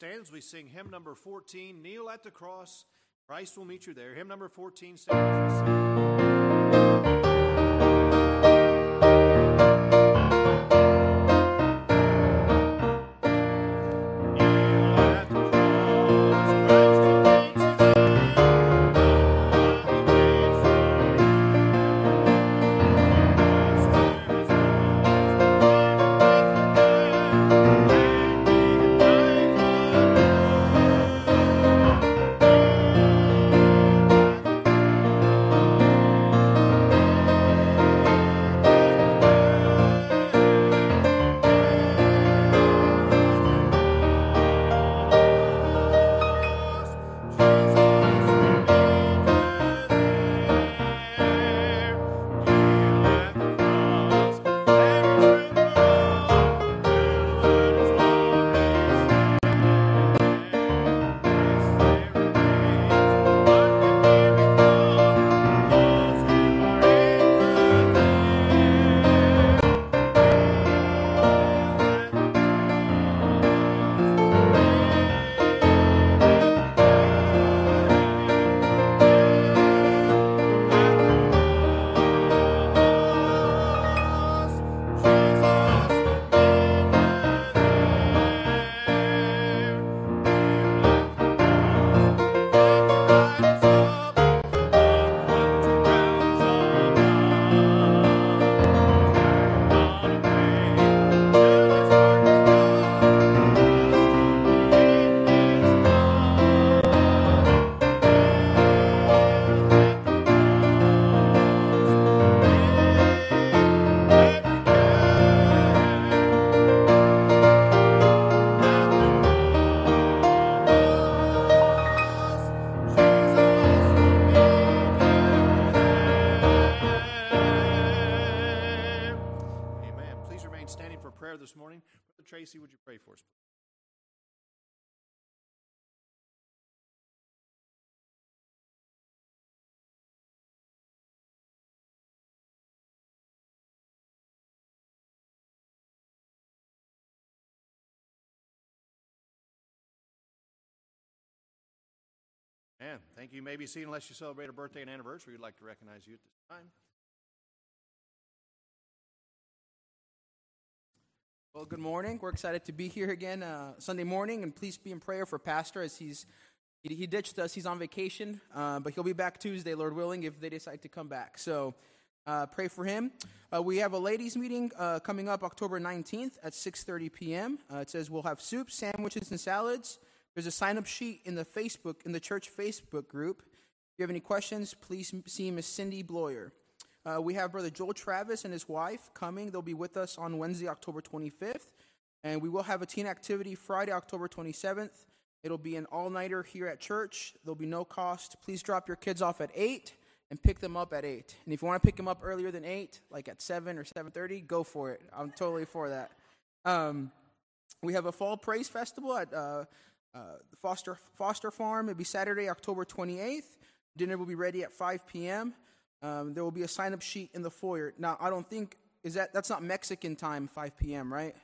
I invite you to stand as we sing hymn number 14, Kneel at the Cross. Christ will meet you there. Hymn number 14, stand this morning. Brother Tracy, would you pray for us? And thank you. You may be seated unless you celebrate a birthday and anniversary. We'd like to recognize you at this time. Well, good morning. We're excited to be here again uh, Sunday morning, and please be in prayer for Pastor as he's he, he ditched us. He's on vacation, uh, but he'll be back Tuesday, Lord willing, if they decide to come back. So uh, pray for him. Uh, we have a ladies' meeting uh, coming up October 19th at 6:30 p.m. Uh, it says we'll have soup, sandwiches, and salads. There's a sign-up sheet in the Facebook in the church Facebook group. If you have any questions, please see Miss Cindy Bloyer. Uh, we have Brother Joel Travis and his wife coming. They'll be with us on Wednesday, October 25th. And we will have a teen activity Friday, October 27th. It'll be an all nighter here at church. There'll be no cost. Please drop your kids off at 8 and pick them up at 8. And if you want to pick them up earlier than 8, like at 7 or 7.30, go for it. I'm totally for that. Um, we have a fall praise festival at uh, uh, Foster, Foster Farm. It'll be Saturday, October 28th. Dinner will be ready at 5 p.m. Um, there will be a sign up sheet in the foyer. Now, I don't think, is that, that's not Mexican time, 5 p.m., right?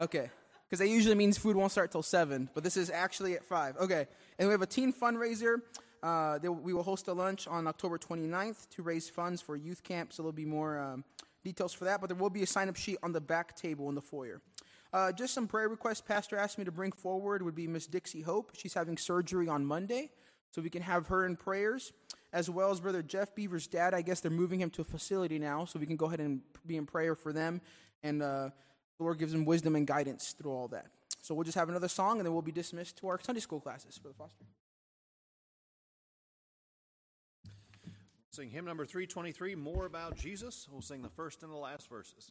Okay. Because that usually means food won't start till 7, but this is actually at 5. Okay. And we have a teen fundraiser. Uh, there, we will host a lunch on October 29th to raise funds for youth camp, so there'll be more um, details for that, but there will be a sign up sheet on the back table in the foyer. Uh, just some prayer requests Pastor asked me to bring forward would be Miss Dixie Hope. She's having surgery on Monday, so we can have her in prayers, as well as Brother Jeff Beaver's dad. I guess they're moving him to a facility now, so we can go ahead and be in prayer for them, and uh, the Lord gives them wisdom and guidance through all that. So we'll just have another song, and then we'll be dismissed to our Sunday school classes. Brother Foster. Sing hymn number 323, More About Jesus. We'll sing the first and the last verses.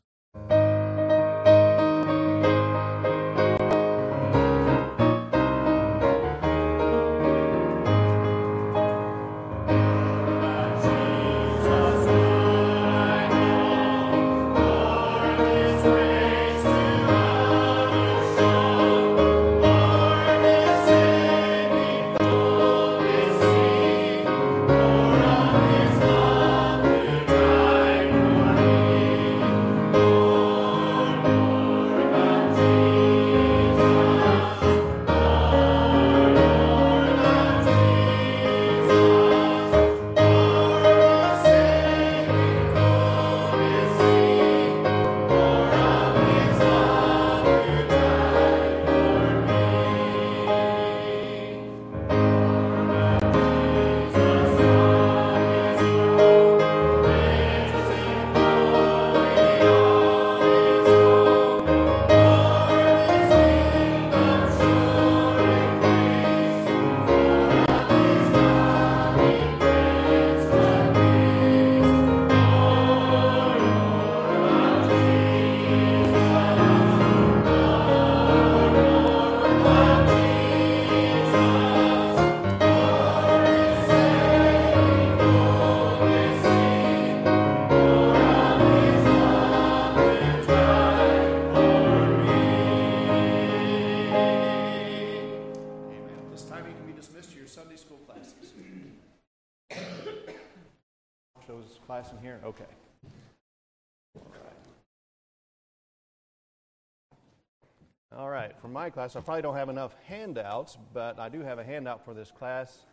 Class, I probably don't have enough handouts, but I do have a handout for this class.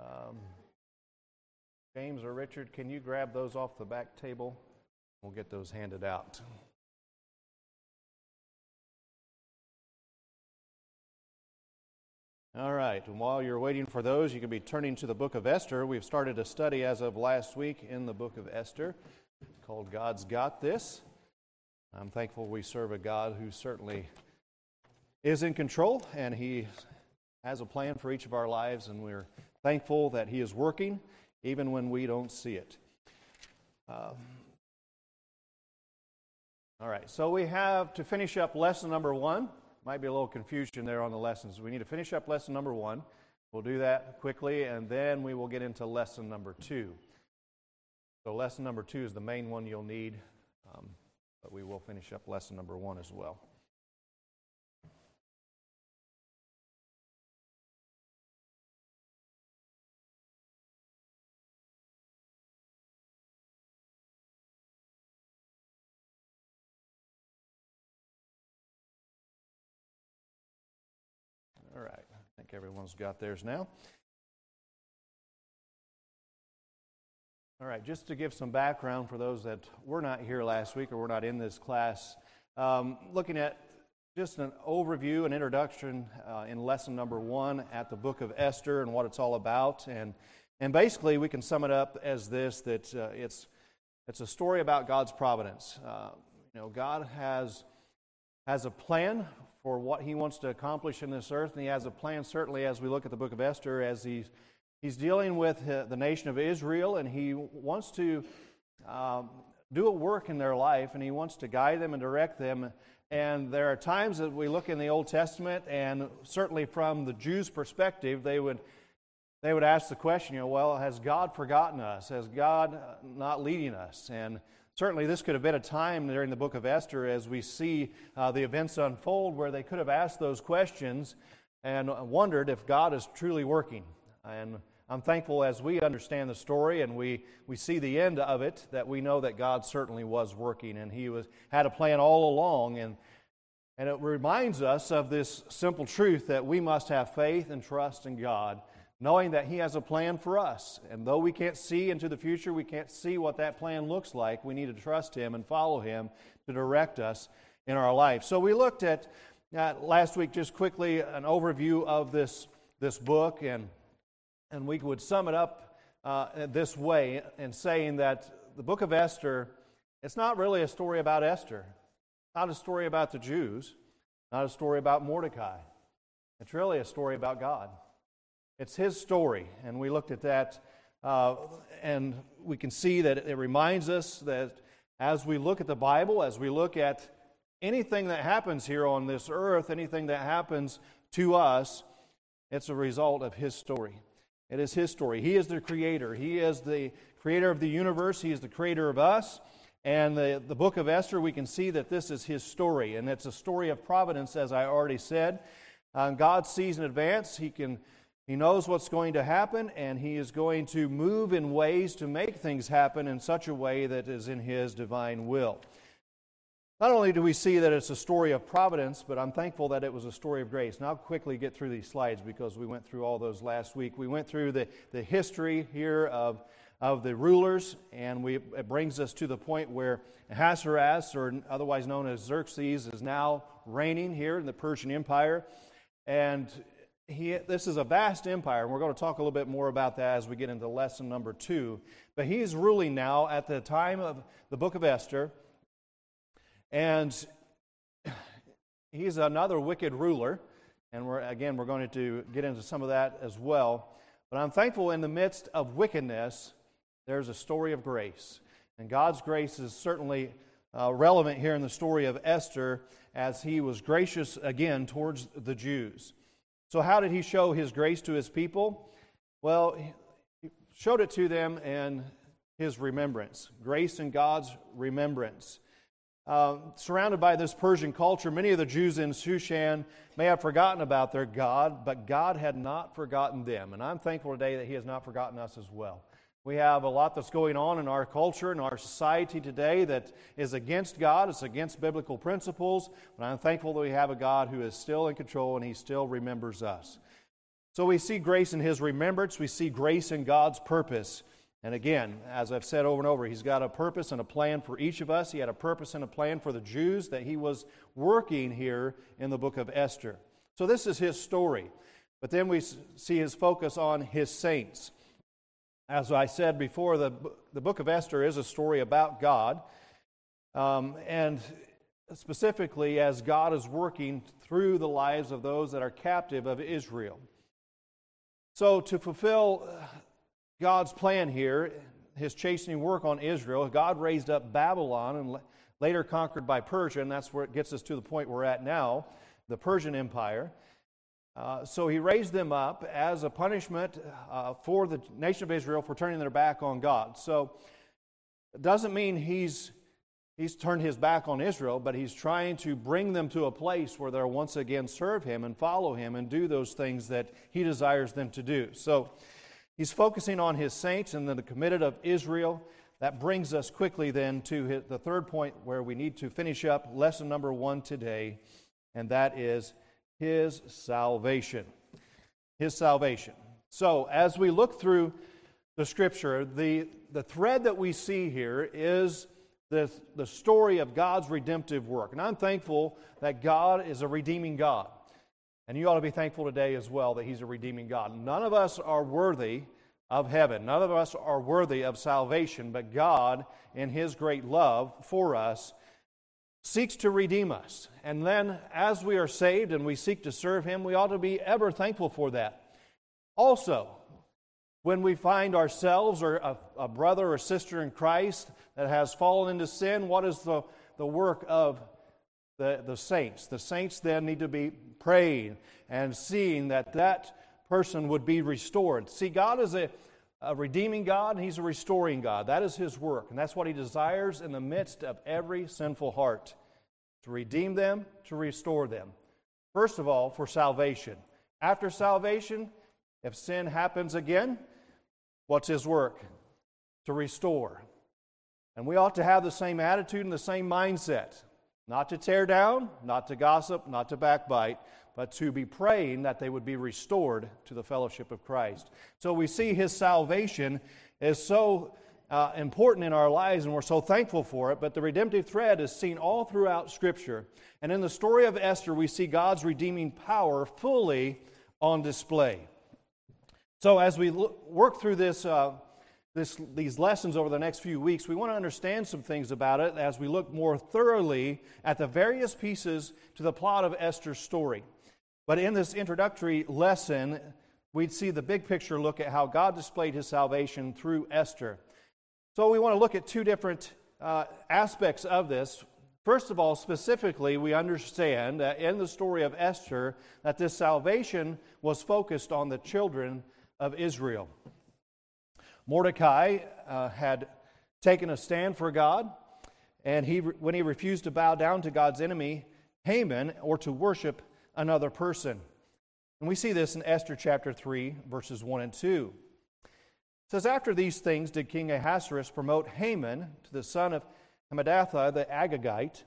Um, James or Richard, can you grab those off the back table? We'll get those handed out. All right, and while you're waiting for those, you can be turning to the book of Esther. We've started a study as of last week in the book of Esther called God's Got This. I'm thankful we serve a God who certainly is in control and He has a plan for each of our lives, and we're thankful that He is working even when we don't see it. Um, all right, so we have to finish up lesson number one. Might be a little confusion there on the lessons. We need to finish up lesson number one. We'll do that quickly, and then we will get into lesson number two. So, lesson number two is the main one you'll need, um, but we will finish up lesson number one as well. Everyone's got theirs now. All right, just to give some background for those that were not here last week or were not in this class, um, looking at just an overview, an introduction uh, in lesson number one at the book of Esther and what it's all about. And, and basically, we can sum it up as this that uh, it's, it's a story about God's providence. Uh, you know, God has, has a plan for what he wants to accomplish in this earth. And he has a plan, certainly, as we look at the book of Esther, as he's, he's dealing with uh, the nation of Israel, and he wants to um, do a work in their life, and he wants to guide them and direct them. And there are times that we look in the Old Testament, and certainly from the Jews' perspective, they would they would ask the question, you know, well, has God forgotten us? Has God not leading us? And Certainly, this could have been a time during the book of Esther as we see uh, the events unfold where they could have asked those questions and wondered if God is truly working. And I'm thankful as we understand the story and we, we see the end of it that we know that God certainly was working and He was, had a plan all along. And, and it reminds us of this simple truth that we must have faith and trust in God knowing that He has a plan for us. And though we can't see into the future, we can't see what that plan looks like, we need to trust Him and follow Him to direct us in our life. So we looked at, at last week just quickly an overview of this, this book, and, and we would sum it up uh, this way in saying that the book of Esther, it's not really a story about Esther, not a story about the Jews, not a story about Mordecai. It's really a story about God. It's his story, and we looked at that, uh, and we can see that it reminds us that as we look at the Bible, as we look at anything that happens here on this earth, anything that happens to us, it's a result of his story. It is his story. He is the creator. He is the creator of the universe. He is the creator of us. And the, the book of Esther, we can see that this is his story. And it's a story of providence, as I already said. Uh, God sees in advance. He can he knows what's going to happen, and He is going to move in ways to make things happen in such a way that is in His divine will. Not only do we see that it's a story of providence, but I'm thankful that it was a story of grace. Now, I'll quickly get through these slides because we went through all those last week. We went through the, the history here of, of the rulers, and we, it brings us to the point where Ahasuerus, or otherwise known as Xerxes, is now reigning here in the Persian Empire. And he, this is a vast empire, and we're going to talk a little bit more about that as we get into lesson number two. But he's ruling now at the time of the book of Esther, and he's another wicked ruler. And we're, again, we're going to get into some of that as well. But I'm thankful in the midst of wickedness, there's a story of grace. And God's grace is certainly uh, relevant here in the story of Esther as he was gracious again towards the Jews. So, how did he show his grace to his people? Well, he showed it to them in his remembrance, grace in God's remembrance. Uh, surrounded by this Persian culture, many of the Jews in Shushan may have forgotten about their God, but God had not forgotten them. And I'm thankful today that He has not forgotten us as well. We have a lot that's going on in our culture and our society today that is against God, it's against biblical principles. But I'm thankful that we have a God who is still in control and he still remembers us. So we see grace in his remembrance, we see grace in God's purpose. And again, as I've said over and over, he's got a purpose and a plan for each of us. He had a purpose and a plan for the Jews that he was working here in the book of Esther. So this is his story. But then we see his focus on his saints. As I said before, the, the book of Esther is a story about God. Um, and specifically, as God is working through the lives of those that are captive of Israel. So, to fulfill God's plan here, his chastening work on Israel, God raised up Babylon and later conquered by Persia, and that's where it gets us to the point we're at now, the Persian Empire. Uh, so he raised them up as a punishment uh, for the nation of Israel for turning their back on God. So it doesn't mean he's he's turned his back on Israel, but he's trying to bring them to a place where they'll once again serve him and follow him and do those things that he desires them to do. So he's focusing on his saints and the committed of Israel. That brings us quickly then to the third point where we need to finish up lesson number one today, and that is his salvation. His salvation. So, as we look through the scripture, the, the thread that we see here is the, the story of God's redemptive work. And I'm thankful that God is a redeeming God. And you ought to be thankful today as well that He's a redeeming God. None of us are worthy of heaven, none of us are worthy of salvation, but God, in His great love for us, seeks to redeem us. And then, as we are saved and we seek to serve Him, we ought to be ever thankful for that. Also, when we find ourselves or a, a, brother or sister in Christ that has fallen into sin, what is the, the work of the, the saints? The saints then need to be praying and seeing that that person would be restored. See, God is a, a redeeming God, and He's a restoring God. That is His work, and that's what He desires in the midst of every sinful heart to redeem them, to restore them. First of all, for salvation. After salvation, if sin happens again, what's His work? To restore. And we ought to have the same attitude and the same mindset not to tear down, not to gossip, not to backbite, but to be praying that they would be restored to the fellowship of Christ. So we see his salvation is so uh, important in our lives, and we're so thankful for it. But the redemptive thread is seen all throughout Scripture. And in the story of Esther, we see God's redeeming power fully on display. So as we look, work through this, uh, this, these lessons over the next few weeks, we want to understand some things about it as we look more thoroughly at the various pieces to the plot of Esther's story. But in this introductory lesson, we'd see the big picture look at how God displayed his salvation through Esther. So we want to look at two different uh, aspects of this. First of all, specifically, we understand that in the story of Esther that this salvation was focused on the children of Israel. Mordecai uh, had taken a stand for God, and he, when he refused to bow down to God's enemy, Haman, or to worship another person. And we see this in Esther chapter 3, verses 1 and 2. It says, After these things did King Ahasuerus promote Haman to the son of Hammedatha the Agagite,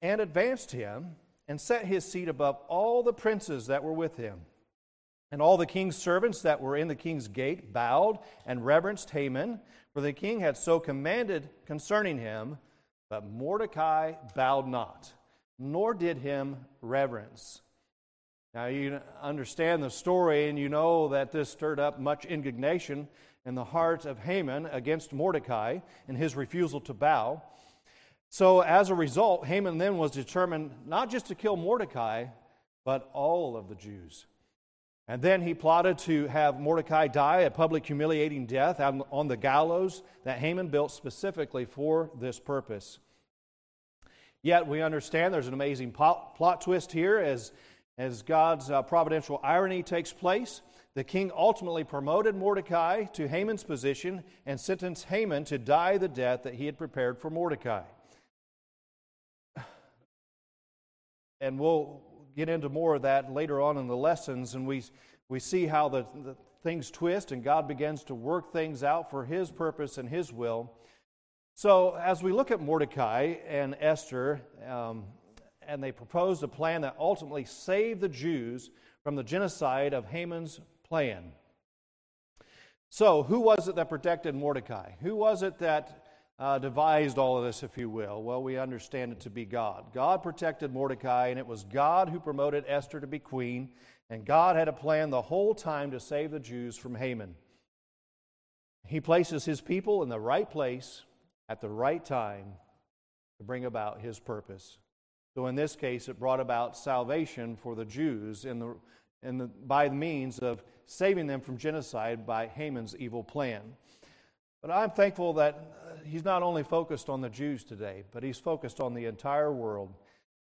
and advanced him, and set his seat above all the princes that were with him. And all the king's servants that were in the king's gate bowed and reverenced Haman, for the king had so commanded concerning him. But Mordecai bowed not nor did him reverence. Now, you understand the story, and you know that this stirred up much indignation in the heart of Haman against Mordecai and his refusal to bow. So, as a result, Haman then was determined not just to kill Mordecai, but all of the Jews. And then he plotted to have Mordecai die a public humiliating death on the gallows that Haman built specifically for this purpose. Yet we understand there's an amazing plot, twist here as, as God's uh, providential irony takes place. The king ultimately promoted Mordecai to Haman's position and sentenced Haman to die the death that he had prepared for Mordecai. And we'll get into more of that later on in the lessons, and we, we see how the, the things twist and God begins to work things out for His purpose and His will. So, as we look at Mordecai and Esther, um, and they proposed a plan that ultimately saved the Jews from the genocide of Haman's plan. So, who was it that protected Mordecai? Who was it that uh, devised all of this, if you will? Well, we understand it to be God. God protected Mordecai, and it was God who promoted Esther to be queen, and God had a plan the whole time to save the Jews from Haman. He places his people in the right place at the right time to bring about his purpose. So in this case, it brought about salvation for the Jews in the, in the, by the means of saving them from genocide by Haman's evil plan. But I'm thankful that uh, he's not only focused on the Jews today, but he's focused on the entire world.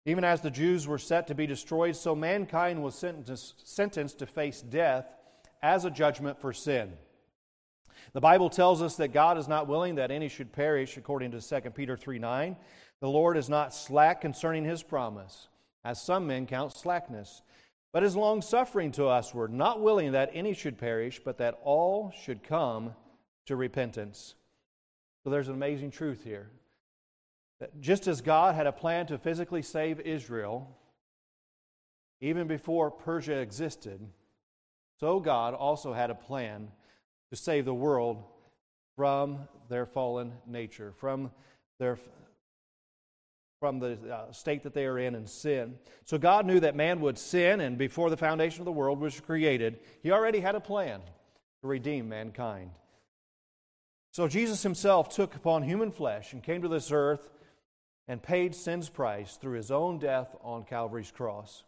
Even as the Jews were set to be destroyed, so mankind was sentenced, sentenced to face death as a judgment for sin. The Bible tells us that God is not willing that any should perish, according to 2 Peter 3 9. The Lord is not slack concerning his promise, as some men count slackness, but is long suffering to usward, not willing that any should perish, but that all should come to repentance. So there's an amazing truth here. That just as God had a plan to physically save Israel, even before Persia existed, so God also had a plan to save the world from their fallen nature, from their from the uh, state that they are in and sin. So God knew that man would sin, and before the foundation of the world was created, He already had a plan to redeem mankind. So Jesus Himself took upon human flesh and came to this earth and paid sin's price through His own death on Calvary's cross.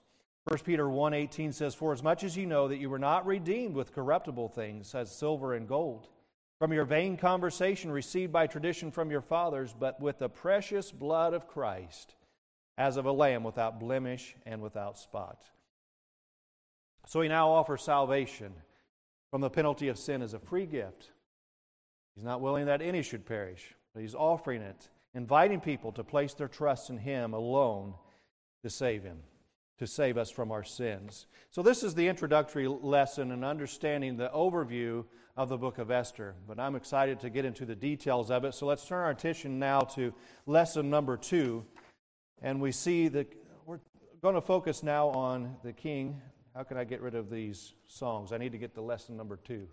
1 Peter 1:18 says, "For as much as you know that you were not redeemed with corruptible things as silver and gold, from your vain conversation received by tradition from your fathers, but with the precious blood of Christ, as of a lamb without blemish and without spot." So he now offers salvation from the penalty of sin as a free gift. He's not willing that any should perish, but he's offering it, inviting people to place their trust in him alone to save him to save us from our sins. So, this is the introductory lesson in understanding the overview of the book of Esther. But I'm excited to get into the details of it. So, let's turn our attention now to lesson number two. And we see that we're going to focus now on the king. How can I get rid of these songs? I need to get to lesson number two,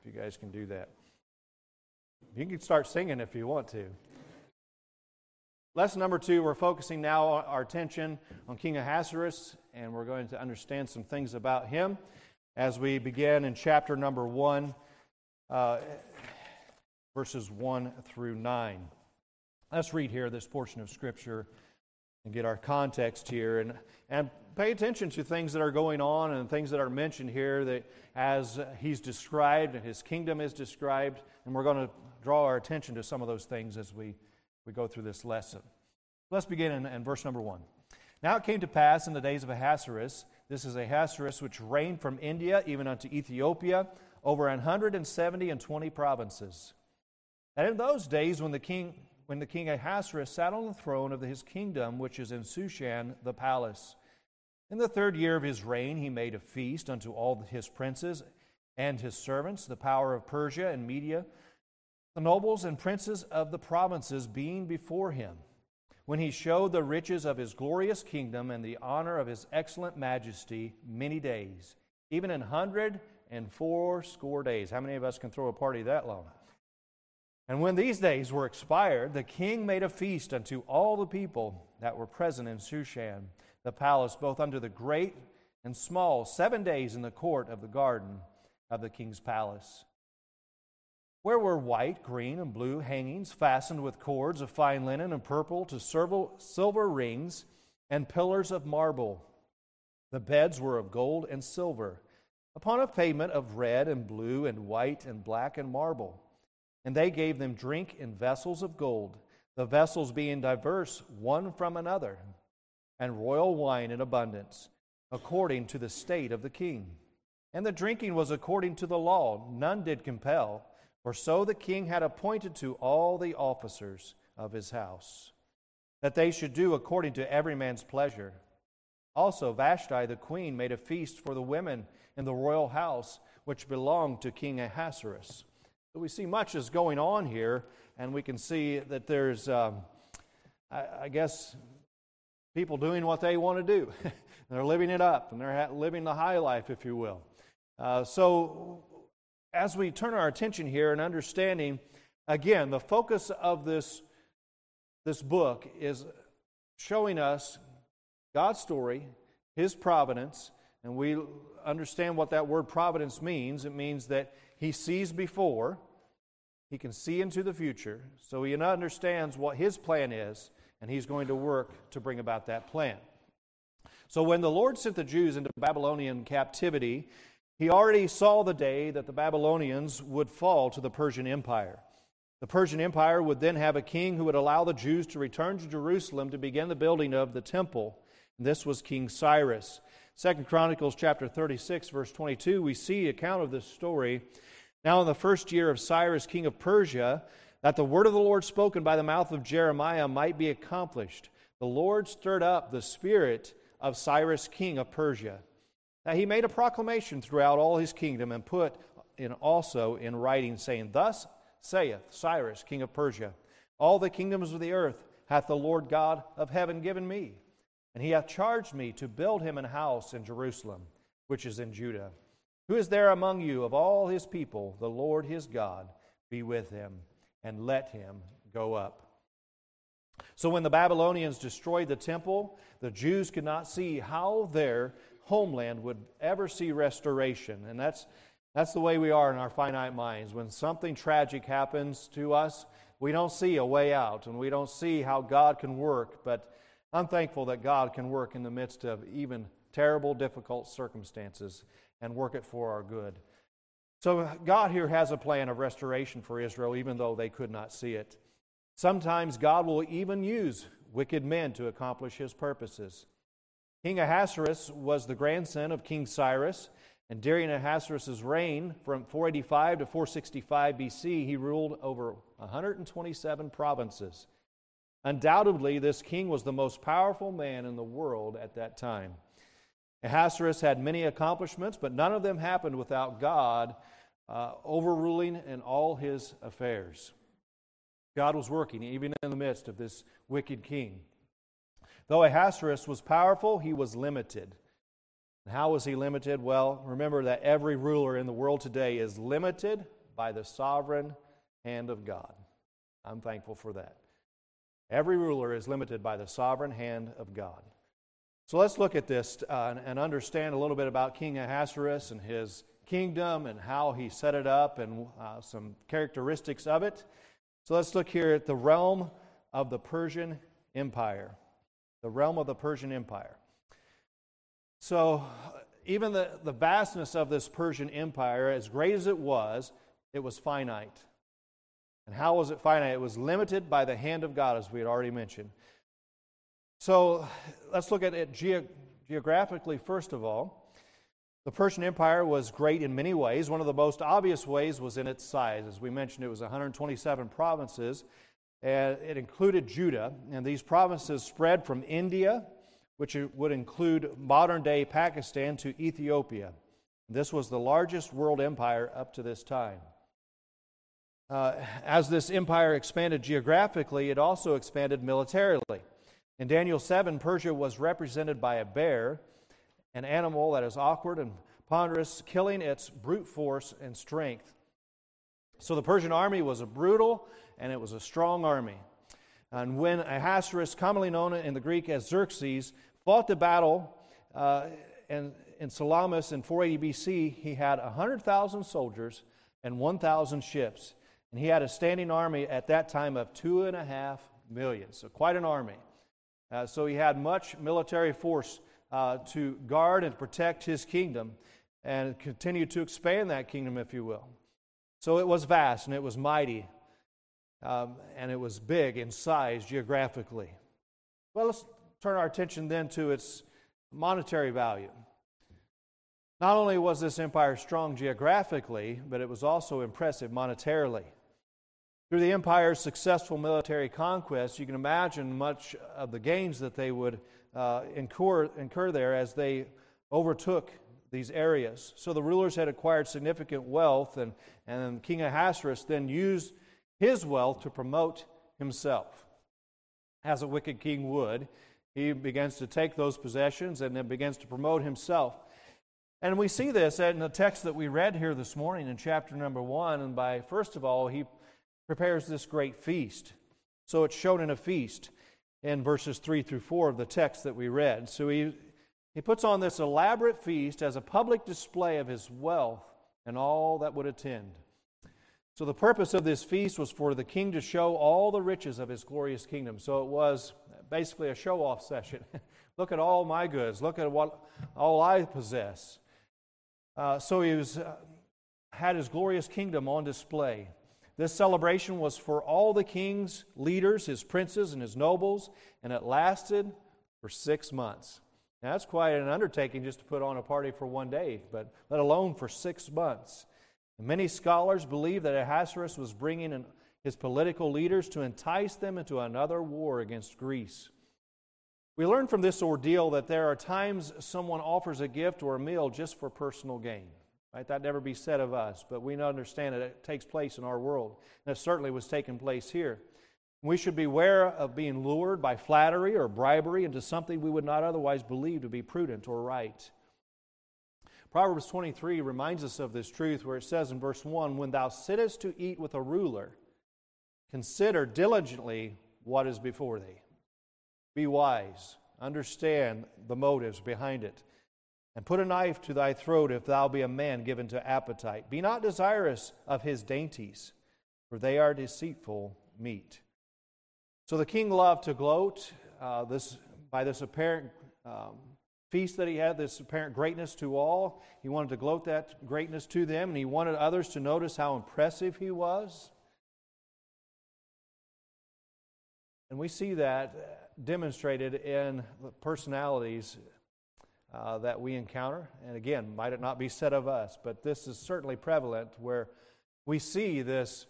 if you guys can do that. You can start singing if you want to. Lesson number two, we're focusing now our attention on King Ahasuerus, and we're going to understand some things about him as we begin in chapter number one, uh, verses one through nine. Let's read here this portion of Scripture and get our context here and, and pay attention to things that are going on and things that are mentioned here that as he's described and his kingdom is described, and we're going to draw our attention to some of those things as we we go through this lesson. Let's begin in, in verse number one. Now it came to pass in the days of Ahasuerus, this is Ahasuerus which reigned from India even unto Ethiopia, over an hundred and seventy and twenty provinces. And in those days when the king when the king Ahasuerus sat on the throne of his kingdom, which is in Shushan, the palace. In the third year of his reign, he made a feast unto all his princes and his servants, the power of Persia and Media, the nobles and princes of the provinces being before him, when he showed the riches of his glorious kingdom and the honor of his excellent majesty many days, even an hundred and four score days. How many of us can throw a party that long? And when these days were expired, the king made a feast unto all the people that were present in Shushan, the palace, both unto the great and small, seven days in the court of the garden of the king's palace where were white, green, and blue hangings fastened with cords of fine linen and purple to silver rings and pillars of marble. The beds were of gold and silver, upon a pavement of red and blue and white and black and marble. And they gave them drink in vessels of gold, the vessels being diverse one from another, and royal wine in abundance, according to the state of the king. And the drinking was according to the law, none did compel for so the king had appointed to all the officers of his house, that they should do according to every man's pleasure. Also, Vashti the queen made a feast for the women in the royal house, which belonged to King Ahasuerus. So we see much is going on here, and we can see that there's, um, I, I, guess, people doing what they want to do. they're living it up, and they're living the high life, if you will. Uh, so, as we turn our attention here and understanding, again, the focus of this, this book is showing us God's story, His providence, and we understand what that word providence means. It means that He sees before, He can see into the future, so He understands what His plan is, and He's going to work to bring about that plan. So when the Lord sent the Jews into Babylonian captivity, He already saw the day that the Babylonians would fall to the Persian Empire. The Persian Empire would then have a king who would allow the Jews to return to Jerusalem to begin the building of the temple. This was King Cyrus. Second Chronicles chapter 36 verse 22 we see account of this story. Now in the first year of Cyrus king of Persia that the word of the Lord spoken by the mouth of Jeremiah might be accomplished. The Lord stirred up the spirit of Cyrus king of Persia. Now he made a proclamation throughout all his kingdom and put in also in writing saying thus saith Cyrus king of Persia all the kingdoms of the earth hath the Lord God of heaven given me and he hath charged me to build him an house in Jerusalem, which is in Judah. Who is there among you of all his people? The Lord his God be with him, and let him go up. So when the Babylonians destroyed the temple, the Jews could not see how their homeland would ever see restoration. And that's, that's the way we are in our finite minds. When something tragic happens to us, we don't see a way out, and we don't see how God can work. But I'm thankful that God can work in the midst of even terrible, difficult circumstances and work it for our good. So, God here has a plan of restoration for Israel, even though they could not see it. Sometimes God will even use wicked men to accomplish his purposes. King Ahasuerus was the grandson of King Cyrus, and during Ahasuerus' reign from 485 to 465 BC, he ruled over 127 provinces. Undoubtedly, this king was the most powerful man in the world at that time. Ahasuerus had many accomplishments, but none of them happened without God uh, overruling in all his affairs. God was working even in the midst of this wicked king. Though Ahasuerus was powerful, he was limited. And how was he limited? Well, remember that every ruler in the world today is limited by the sovereign hand of God. I'm thankful for that. Every ruler is limited by the sovereign hand of God. So let's look at this uh, and understand a little bit about King Ahasuerus and his kingdom and how he set it up and uh, some characteristics of it. So let's look here at the realm of the Persian Empire. The realm of the Persian Empire. So, uh, even the, the vastness of this Persian Empire, as great as it was, it was finite. And how was it finite? It was limited by the hand of God, as we had already mentioned. So let's look at it ge- geographically, first of all. The Persian Empire was great in many ways. One of the most obvious ways was in its size. As we mentioned, it was 127 provinces, and it included Judah. And these provinces spread from India, which would include modern day Pakistan, to Ethiopia. This was the largest world empire up to this time. Uh, as this empire expanded geographically, it also expanded militarily. In Daniel 7, Persia was represented by a bear, an animal that is awkward and ponderous, killing its brute force and strength. So the Persian army was a brutal and it was a strong army. And when Ahasuerus, commonly known in the Greek as Xerxes, fought the battle uh, in, in Salamis in 480 BC, he had 100,000 soldiers and 1,000 ships. And he had a standing army at that time of two and a half million, so quite an army. Uh, so he had much military force uh, to guard and protect his kingdom and continue to expand that kingdom, if you will. So it was vast and it was mighty um, and it was big in size geographically. Well, let's turn our attention then to its monetary value. Not only was this empire strong geographically, but it was also impressive monetarily. Through the empire's successful military conquests, you can imagine much of the gains that they would uh, incur, incur there as they overtook these areas. So the rulers had acquired significant wealth, and, and King Ahasuerus then used his wealth to promote himself. As a wicked king would, he begins to take those possessions and then begins to promote himself. And we see this in the text that we read here this morning in chapter number one. And by, first of all, he prepares this great feast. So it's shown in a feast in verses 3 through 4 of the text that we read. So he he puts on this elaborate feast as a public display of his wealth and all that would attend. So, the purpose of this feast was for the king to show all the riches of his glorious kingdom. So, it was basically a show off session. Look at all my goods. Look at what all I possess. Uh, so, he was, uh, had his glorious kingdom on display. This celebration was for all the king's leaders, his princes, and his nobles, and it lasted for six months. Now, that's quite an undertaking just to put on a party for one day, but let alone for six months. Many scholars believe that Ahasuerus was bringing in his political leaders to entice them into another war against Greece. We learn from this ordeal that there are times someone offers a gift or a meal just for personal gain. Right? That never be said of us, but we understand that it takes place in our world. And it certainly was taking place here. We should beware of being lured by flattery or bribery into something we would not otherwise believe to be prudent or right. Proverbs 23 reminds us of this truth where it says in verse 1 When thou sittest to eat with a ruler, consider diligently what is before thee. Be wise, understand the motives behind it, and put a knife to thy throat if thou be a man given to appetite. Be not desirous of his dainties, for they are deceitful meat. So the king loved to gloat uh, this, by this apparent um, feast that he had, this apparent greatness to all. He wanted to gloat that greatness to them, and he wanted others to notice how impressive he was. And we see that demonstrated in the personalities uh, that we encounter. And again, might it not be said of us, but this is certainly prevalent where we see this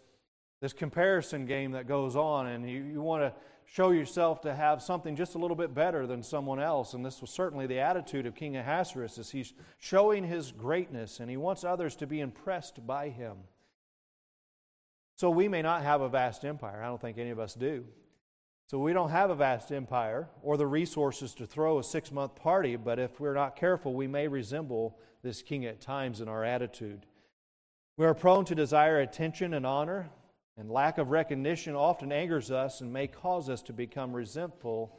this comparison game that goes on, and you, you want to show yourself to have something just a little bit better than someone else. And this was certainly the attitude of King Ahasuerus as he's showing his greatness, and he wants others to be impressed by him. So we may not have a vast empire. I don't think any of us do. So we don't have a vast empire or the resources to throw a six month party, but if we're not careful, we may resemble this king at times in our attitude. We are prone to desire attention and honor, and lack of recognition often angers us and may cause us to become resentful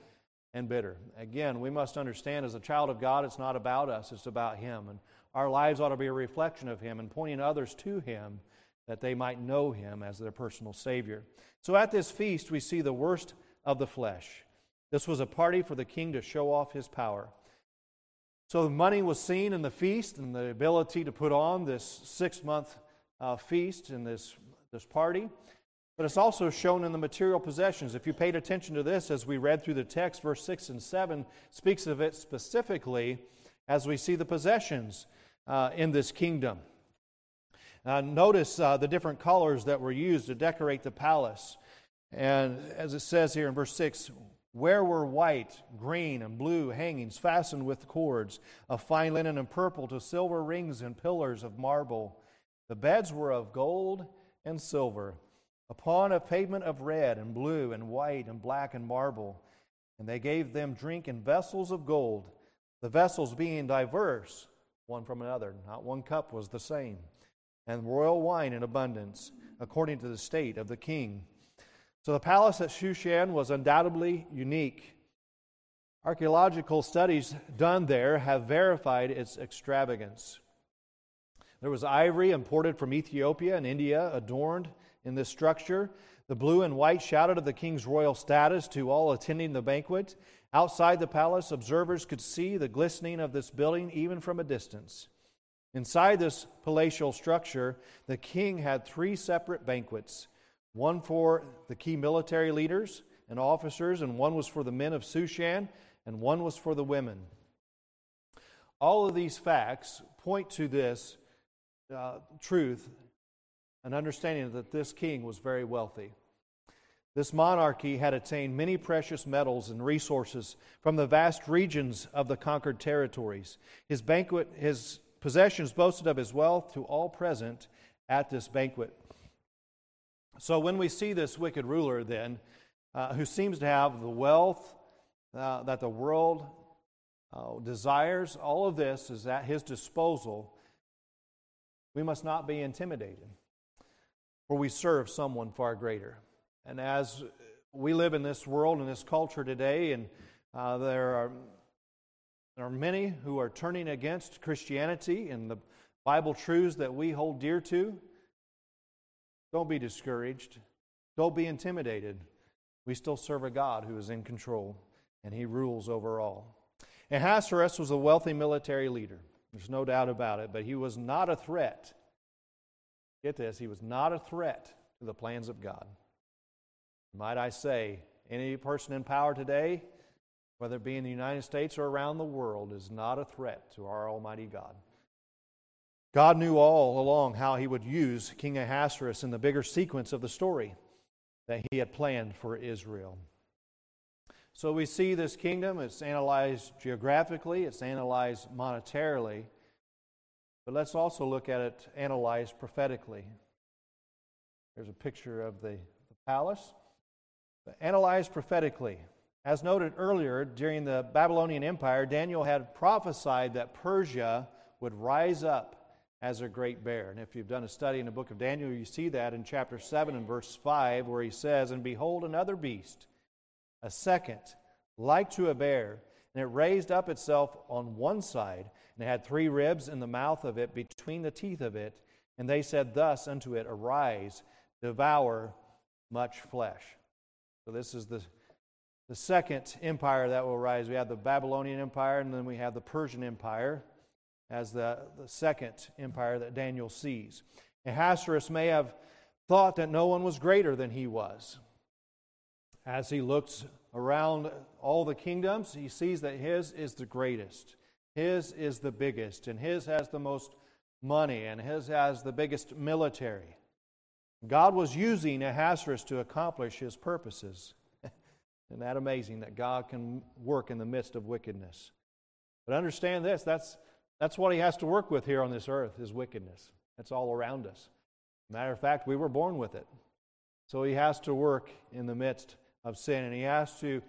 and bitter. Again, we must understand as a child of God, it's not about us, it's about Him. And our lives ought to be a reflection of Him and pointing others to Him that they might know Him as their personal Savior. So at this feast, we see the worst of the flesh. This was a party for the king to show off his power. So the money was seen in the feast and the ability to put on this six month uh, feast and this, this party. But it's also shown in the material possessions. If you paid attention to this as we read through the text, verse 6 and 7 speaks of it specifically as we see the possessions uh, in this kingdom. Uh, notice uh, the different colors that were used to decorate the palace. And as it says here in verse 6, where were white, green, and blue hangings fastened with cords of fine linen and purple to silver rings and pillars of marble. The beds were of gold and silver upon a pavement of red and blue and white and black and marble. And they gave them drink in vessels of gold, the vessels being diverse, one from another. Not one cup was the same. And royal wine in abundance, according to the state of the king. So the palace at Shushan was undoubtedly unique. Archaeological studies done there have verified its extravagance. There was ivory imported from Ethiopia and India, adorned in this structure. The blue and white shouted of the king's royal status to all attending the banquet. Outside the palace, observers could see the glistening of this building even from a distance. Inside this palatial structure, the king had three separate banquets one for the key military leaders and officers, and one was for the men of Shushan, and one was for the women. All of these facts point to this uh, truth an understanding that this king was very wealthy. This monarchy had attained many precious metals and resources from the vast regions of the conquered territories. His banquet, his possessions, boasted of his wealth to all present at this banquet. So when we see this wicked ruler, then, uh, who seems to have the wealth uh, that the world uh, desires, all of this is at his disposal, we must not be intimidated, for we serve someone far greater. And as we live in this world and this culture today, and uh, there are there are many who are turning against Christianity and the Bible truths that we hold dear to. Don't be discouraged. Don't be intimidated. We still serve a God who is in control and he rules over all. And Ahasuerus was a wealthy military leader. There's no doubt about it, but he was not a threat. Get this, he was not a threat to the plans of God. Might I say, any person in power today, whether it be in the United States or around the world, is not a threat to our Almighty God. God knew all along how he would use King Ahasuerus in the bigger sequence of the story that he had planned for Israel. So we see this kingdom, it's analyzed geographically, it's analyzed monetarily, but let's also look at it analyzed prophetically. There's a picture of the, the palace. But analyzed prophetically. As noted earlier, during the Babylonian Empire, Daniel had prophesied that Persia would rise up as a great bear. And if you've done a study in the book of Daniel, you see that in chapter 7 and verse 5, where he says, And behold, another beast a second, like to a bear, and it raised up itself on one side, and it had three ribs in the mouth of it, between the teeth of it. And they said thus unto it, Arise, devour much flesh. So this is the, the second empire that will rise. We have the Babylonian Empire, and then we have the Persian Empire as the, the second empire that Daniel sees. And Ahasuerus may have thought that no one was greater than he was. As he looks around all the kingdoms, he sees that his is the greatest, his is the biggest, and his has the most money, and his has the biggest military. God was using Ahasuerus to accomplish his purposes. Isn't that amazing that God can work in the midst of wickedness? But understand this that's, that's what he has to work with here on this earth is wickedness. It's all around us. Matter of fact, we were born with it. So he has to work in the midst of sin. And he has to,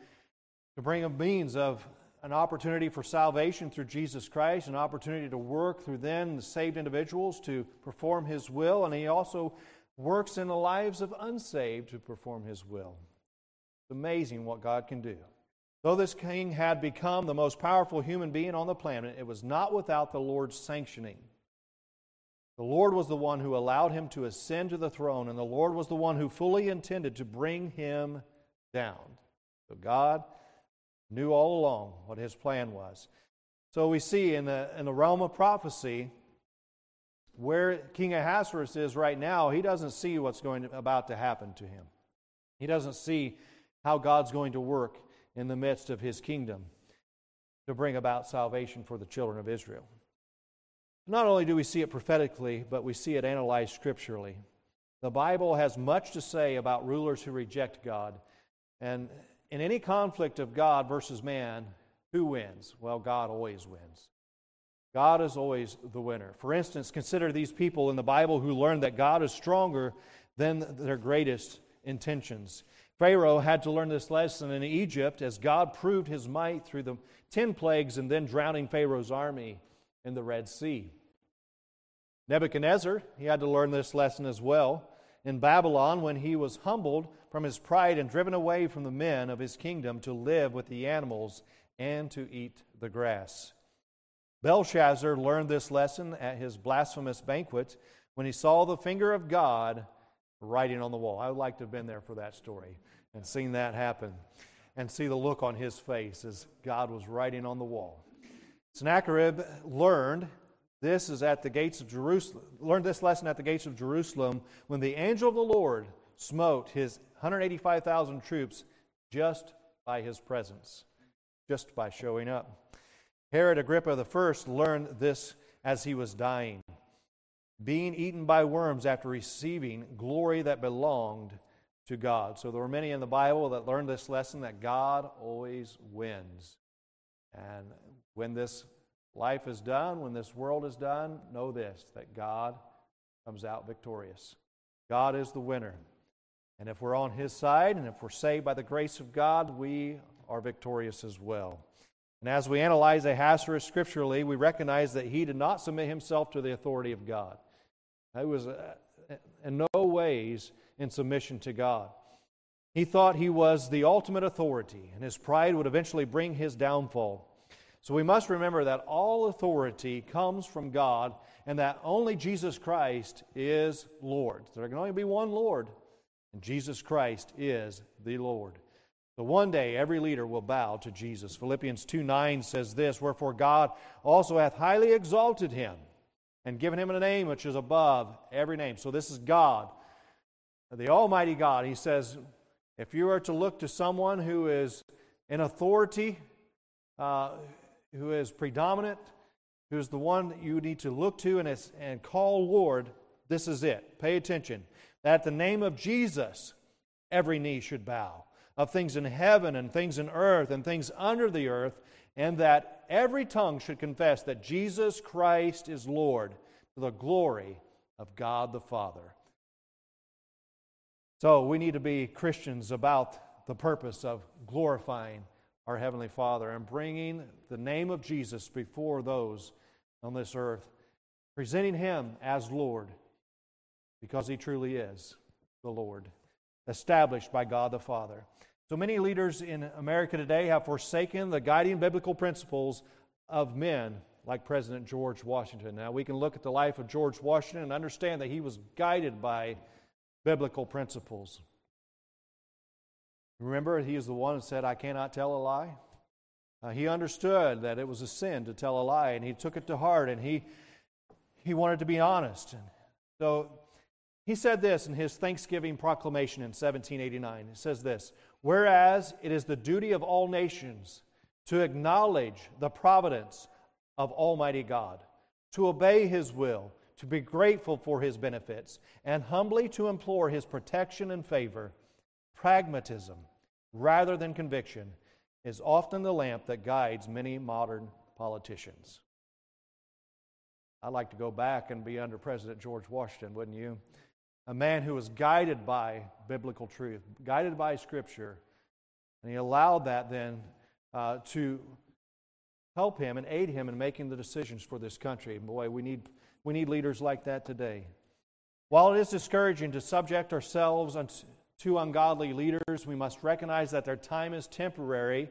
to bring a means of an opportunity for salvation through Jesus Christ, an opportunity to work through then the saved individuals to perform his will, and he also works in the lives of unsaved to perform his will. It's amazing what God can do. Though this king had become the most powerful human being on the planet, it was not without the Lord's sanctioning. The Lord was the one who allowed him to ascend to the throne, and the Lord was the one who fully intended to bring him down. So God knew all along what his plan was. So we see in the, in the realm of prophecy, where King Ahasuerus is right now, he doesn't see what's going to, about to happen to him. He doesn't see how God's going to work in the midst of his kingdom to bring about salvation for the children of Israel. Not only do we see it prophetically, but we see it analyzed scripturally. The Bible has much to say about rulers who reject God and in any conflict of God versus man, who wins? Well, God always wins. God is always the winner. For instance, consider these people in the Bible who learned that God is stronger than their greatest intentions. Pharaoh had to learn this lesson in Egypt as God proved his might through the 10 plagues and then drowning Pharaoh's army in the Red Sea. Nebuchadnezzar, he had to learn this lesson as well in Babylon when he was humbled from his pride and driven away from the men of his kingdom to live with the animals and to eat the grass. Belshazzar learned this lesson at his blasphemous banquet when he saw the finger of God writing on the wall. I would like to have been there for that story and seen that happen and see the look on his face as God was writing on the wall. Sennacherib learned this is at the gates of Jerusalem. Learned this lesson at the gates of Jerusalem when the angel of the Lord smote his 185,000 troops just by his presence, just by showing up. Herod Agrippa I learned this as he was dying, being eaten by worms after receiving glory that belonged to God. So there were many in the Bible that learned this lesson that God always wins. And when this life is done, when this world is done, know this that God comes out victorious. God is the winner. And if we're on His side and if we're saved by the grace of God, we are victorious as well. And as we analyze Ahasuerus scripturally, we recognize that he did not submit himself to the authority of God. He was uh, in no ways in submission to God. He thought he was the ultimate authority, and his pride would eventually bring his downfall. So we must remember that all authority comes from God and that only Jesus Christ is Lord. There can only be one Lord, and Jesus Christ is the Lord. So one day every leader will bow to Jesus. Philippians 2 9 says this Wherefore God also hath highly exalted him and given him a name which is above every name. So this is God, the Almighty God. He says, if you are to look to someone who is in authority, uh, who is predominant, who is the one that you need to look to and, and call Lord, this is it. Pay attention. That the name of Jesus, every knee should bow, of things in heaven and things in earth and things under the earth, and that every tongue should confess that Jesus Christ is Lord to the glory of God the Father. So we need to be Christians about the purpose of glorifying our Heavenly Father and bringing the name of Jesus before those on this earth, presenting Him as Lord because He truly is the Lord, established by God the Father. So many leaders in America today have forsaken the guiding biblical principles of men like President George Washington. Now, we can look at the life of George Washington and understand that he was guided by biblical principles. Remember, he is the one that said, I cannot tell a lie. Uh, he understood that it was a sin to tell a lie, and he took it to heart, and he, he wanted to be honest. And so he said this in his Thanksgiving proclamation in 1789. It says this Whereas it is the duty of all nations to acknowledge the providence of Almighty God, to obey his will, to be grateful for his benefits, and humbly to implore his protection and favor, pragmatism, rather than conviction, is often the lamp that guides many modern politicians. I'd like to go back and be under President George Washington, wouldn't you? A man who was guided by biblical truth, guided by Scripture, and he allowed that then uh, to help him and aid him in making the decisions for this country. Boy, we need we need leaders like that today. While it is discouraging to subject ourselves to ungodly leaders, we must recognize that their time is temporary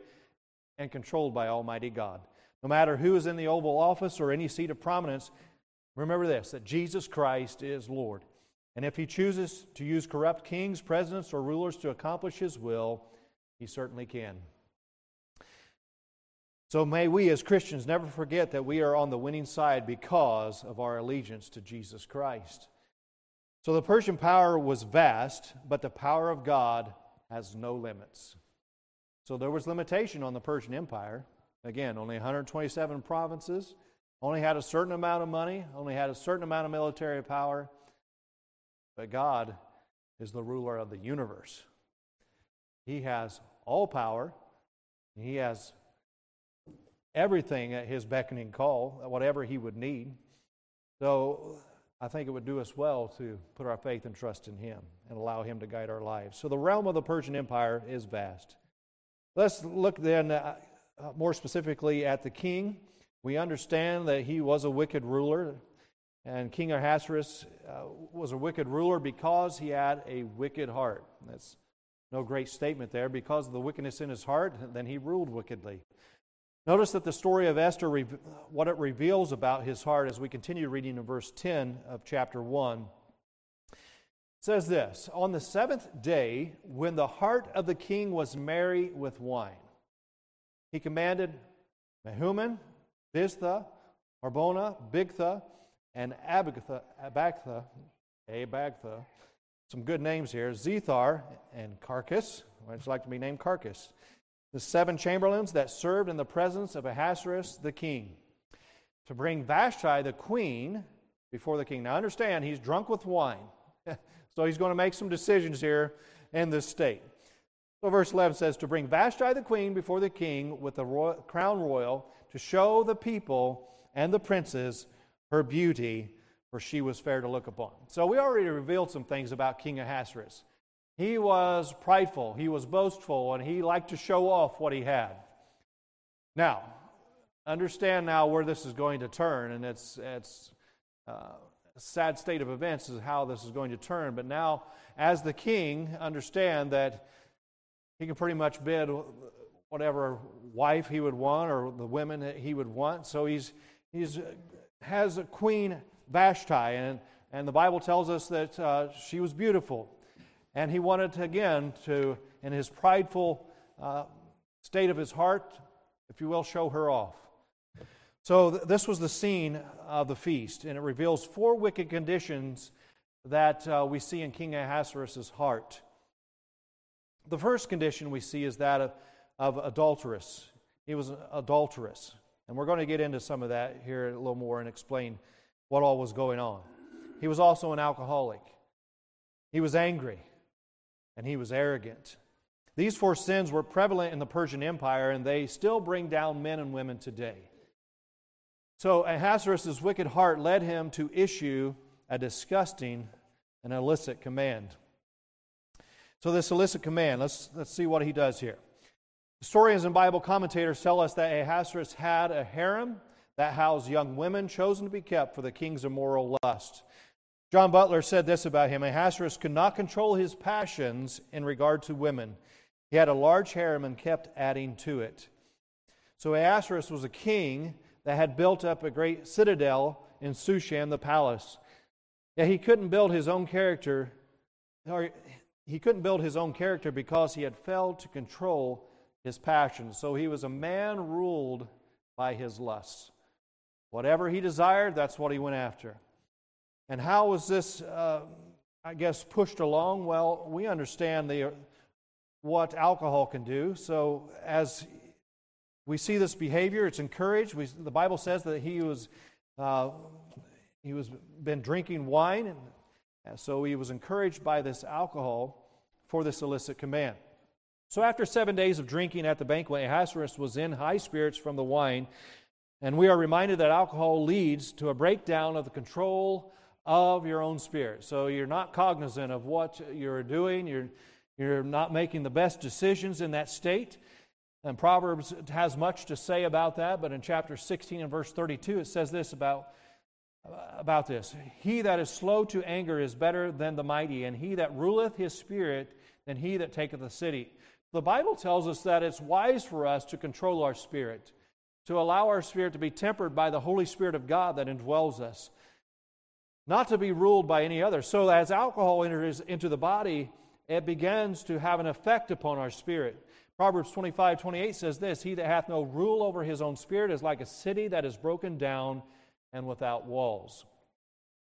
and controlled by Almighty God. No matter who is in the Oval Office or any seat of prominence, remember this that Jesus Christ is Lord. And if he chooses to use corrupt kings, presidents, or rulers to accomplish his will, he certainly can. So may we as Christians never forget that we are on the winning side because of our allegiance to Jesus Christ. So the Persian power was vast, but the power of God has no limits. So there was limitation on the Persian Empire. Again, only 127 provinces, only had a certain amount of money, only had a certain amount of military power. But God is the ruler of the universe. He has all power. He has everything at his beckoning call, whatever he would need. So I think it would do us well to put our faith and trust in him and allow him to guide our lives. So the realm of the Persian Empire is vast. Let's look then uh, more specifically at the king. We understand that he was a wicked ruler, and King Ahasuerus uh, was a wicked ruler because he had a wicked heart. That's no great statement there. Because of the wickedness in his heart, then he ruled wickedly. Notice that the story of Esther, what it reveals about his heart as we continue reading in verse 10 of chapter 1, says this On the seventh day, when the heart of the king was merry with wine, he commanded Mehuman, Biztha, Harbona, Bigtha, and Abagtha, Abagtha, Abagtha, some good names here, Zethar and Carcass. I'd like to be named Carcass the seven chamberlains that served in the presence of Ahasuerus the king, to bring Vashti the queen before the king. Now understand, he's drunk with wine. so he's going to make some decisions here in this state. So verse 11 says, To bring Vashti the queen before the king with the royal, crown royal, to show the people and the princes her beauty, for she was fair to look upon. So we already revealed some things about King Ahasuerus. He was prideful, he was boastful, and he liked to show off what he had. Now, understand now where this is going to turn, and it's, it's uh, a sad state of events is how this is going to turn. But now, as the king, understand that he can pretty much bid whatever wife he would want or the women that he would want. So he's, he's has a queen Vashti, and, and the Bible tells us that uh, she was beautiful. And he wanted to, again to, in his prideful uh, state of his heart, if you will, show her off. So th- this was the scene of the feast, and it reveals four wicked conditions that uh, we see in King Ahasuerus' heart. The first condition we see is that of, of adulteress. He was adulterous. And we're going to get into some of that here a little more and explain what all was going on. He was also an alcoholic. He was angry and he was arrogant. These four sins were prevalent in the Persian Empire and they still bring down men and women today. So Ahasuerus' wicked heart led him to issue a disgusting and illicit command. So this illicit command, let's, let's see what he does here. Historians and Bible commentators tell us that Ahasuerus had a harem that housed young women chosen to be kept for the king's immoral lust. John Butler said this about him Ahasuerus could not control his passions in regard to women. He had a large harem and kept adding to it. So Ahasuerus was a king that had built up a great citadel in Shushan, the palace. Yet he couldn't build his own character, or he couldn't build his own character because he had failed to control his passions. So he was a man ruled by his lusts. Whatever he desired, that's what he went after. And how was this, uh, I guess, pushed along? Well, we understand the, what alcohol can do. So as we see this behavior, it's encouraged. We, the Bible says that he was uh, he was been drinking wine, and so he was encouraged by this alcohol for this illicit command. So after seven days of drinking at the banquet, Ahasuerus was in high spirits from the wine, and we are reminded that alcohol leads to a breakdown of the control of your own spirit. So you're not cognizant of what you're doing, you're, you're not making the best decisions in that state. And Proverbs has much to say about that, but in chapter 16 and verse 32, it says this about, about this He that is slow to anger is better than the mighty, and he that ruleth his spirit than he that taketh the city. The Bible tells us that it's wise for us to control our spirit, to allow our spirit to be tempered by the Holy Spirit of God that indwells us, not to be ruled by any other. So, as alcohol enters into the body, it begins to have an effect upon our spirit. Proverbs 25, 28 says this He that hath no rule over his own spirit is like a city that is broken down and without walls.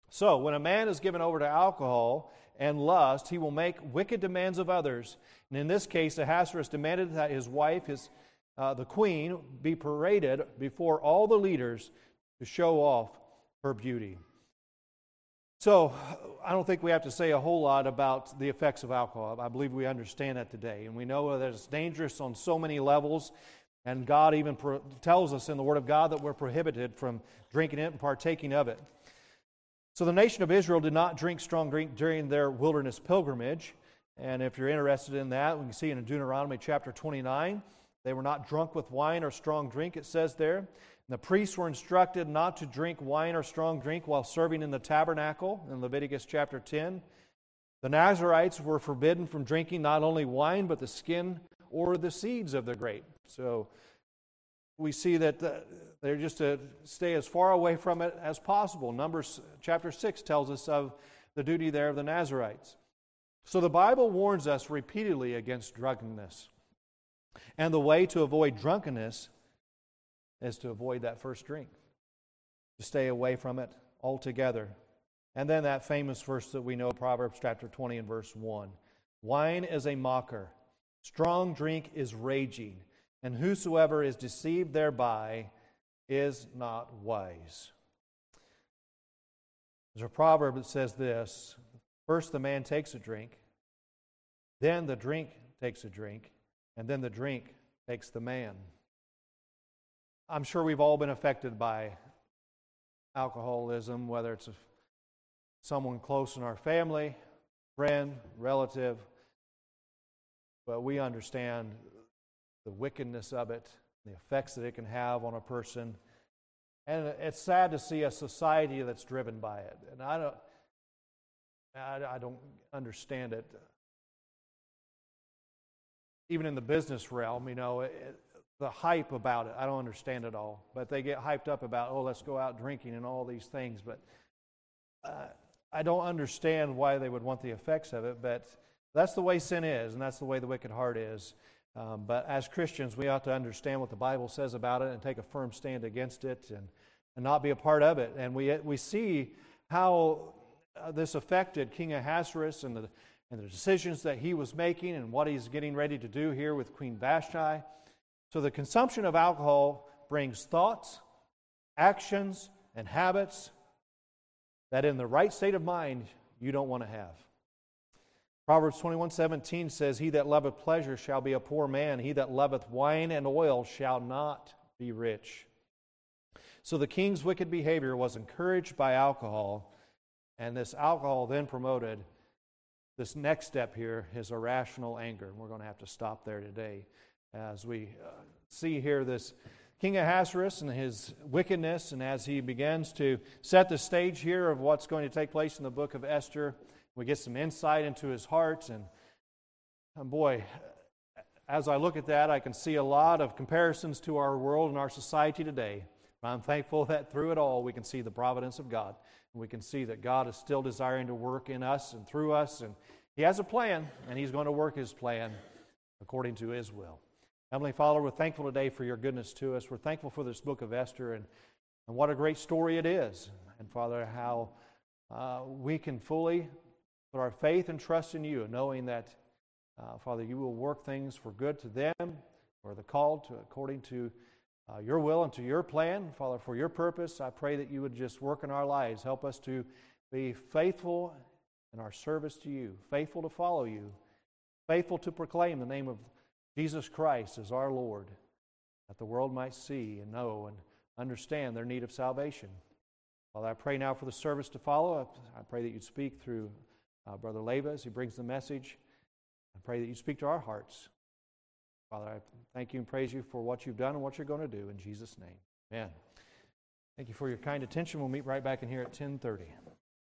So, when a man is given over to alcohol and lust, he will make wicked demands of others. And in this case, Ahasuerus demanded that his wife, his, uh, the queen, be paraded before all the leaders to show off her beauty. So, I don't think we have to say a whole lot about the effects of alcohol. I believe we understand that today. And we know that it's dangerous on so many levels. And God even pro- tells us in the Word of God that we're prohibited from drinking it and partaking of it. So the nation of Israel did not drink strong drink during their wilderness pilgrimage. And if you're interested in that, we can see in Deuteronomy chapter 29, they were not drunk with wine or strong drink, it says there. The priests were instructed not to drink wine or strong drink while serving in the tabernacle in Leviticus chapter 10. The Nazarites were forbidden from drinking not only wine, but the skin or the seeds of the grape. So we see that uh, they're just to stay as far away from it as possible. Numbers chapter 6 tells us of the duty there of the Nazarites. So the Bible warns us repeatedly against drunkenness. And the way to avoid drunkenness is to avoid that first drink, to stay away from it altogether. And then that famous verse that we know, Proverbs chapter 20 and verse 1 Wine is a mocker, strong drink is raging, and whosoever is deceived thereby is not wise. There's a proverb that says this First the man takes a drink, then the drink takes a drink, and then the drink takes the man. I'm sure we've all been affected by alcoholism, whether it's someone close in our family, friend, relative. But we understand the wickedness of it, the effects that it can have on a person. And it's sad to see a society that's driven by it. And I don't, I, I don't understand it. Even in the business realm, you know, it, the hype about it, I don't understand it all. But they get hyped up about, oh, let's go out drinking and all these things. But uh, I don't understand why they would want the effects of it. But that's the way sin is, and that's the way the wicked heart is. Um, but as Christians, we ought to understand what the Bible says about it and take a firm stand against it and, and not be a part of it. And we, we see how uh, this affected King Ahasuerus and the, and the decisions that he was making and what he's getting ready to do here with Queen Vashti. So the consumption of alcohol brings thoughts, actions, and habits that in the right state of mind you don't want to have. Proverbs 21:17 says, He that loveth pleasure shall be a poor man, he that loveth wine and oil shall not be rich. So the king's wicked behavior was encouraged by alcohol, and this alcohol then promoted this next step here, his irrational anger. And we're going to have to stop there today as we uh, see here this King Ahasuerus and his wickedness, and as he begins to set the stage here of what's going to take place in the book of Esther. We get some insight into his heart, and, and boy, as I look at that, I can see a lot of comparisons to our world and our society today. I'm thankful that through it all, we can see the providence of God. We can see that God is still desiring to work in us and through us. And He has a plan, and He's going to work His plan according to His will. Heavenly Father, we're thankful today for your goodness to us. We're thankful for this book of Esther and, and what a great story it is. And Father, how uh, we can fully Put our faith and trust in you, knowing that, uh, Father, you will work things for good to them, or the called to according to uh, your will and to your plan, Father, for your purpose. I pray that you would just work in our lives. Help us to be faithful in our service to you, faithful to follow you, faithful to proclaim the name of Jesus Christ as our Lord, that the world might see and know and understand their need of salvation. Father, I pray now for the service to follow. I pray that you'd speak through uh, Brother Leva as he brings the message. I pray that you speak to our hearts. Father, I thank you and praise you for what you've done and what you're going to do in Jesus' name. Amen. Thank you for your kind attention. We'll meet right back in here at 1030.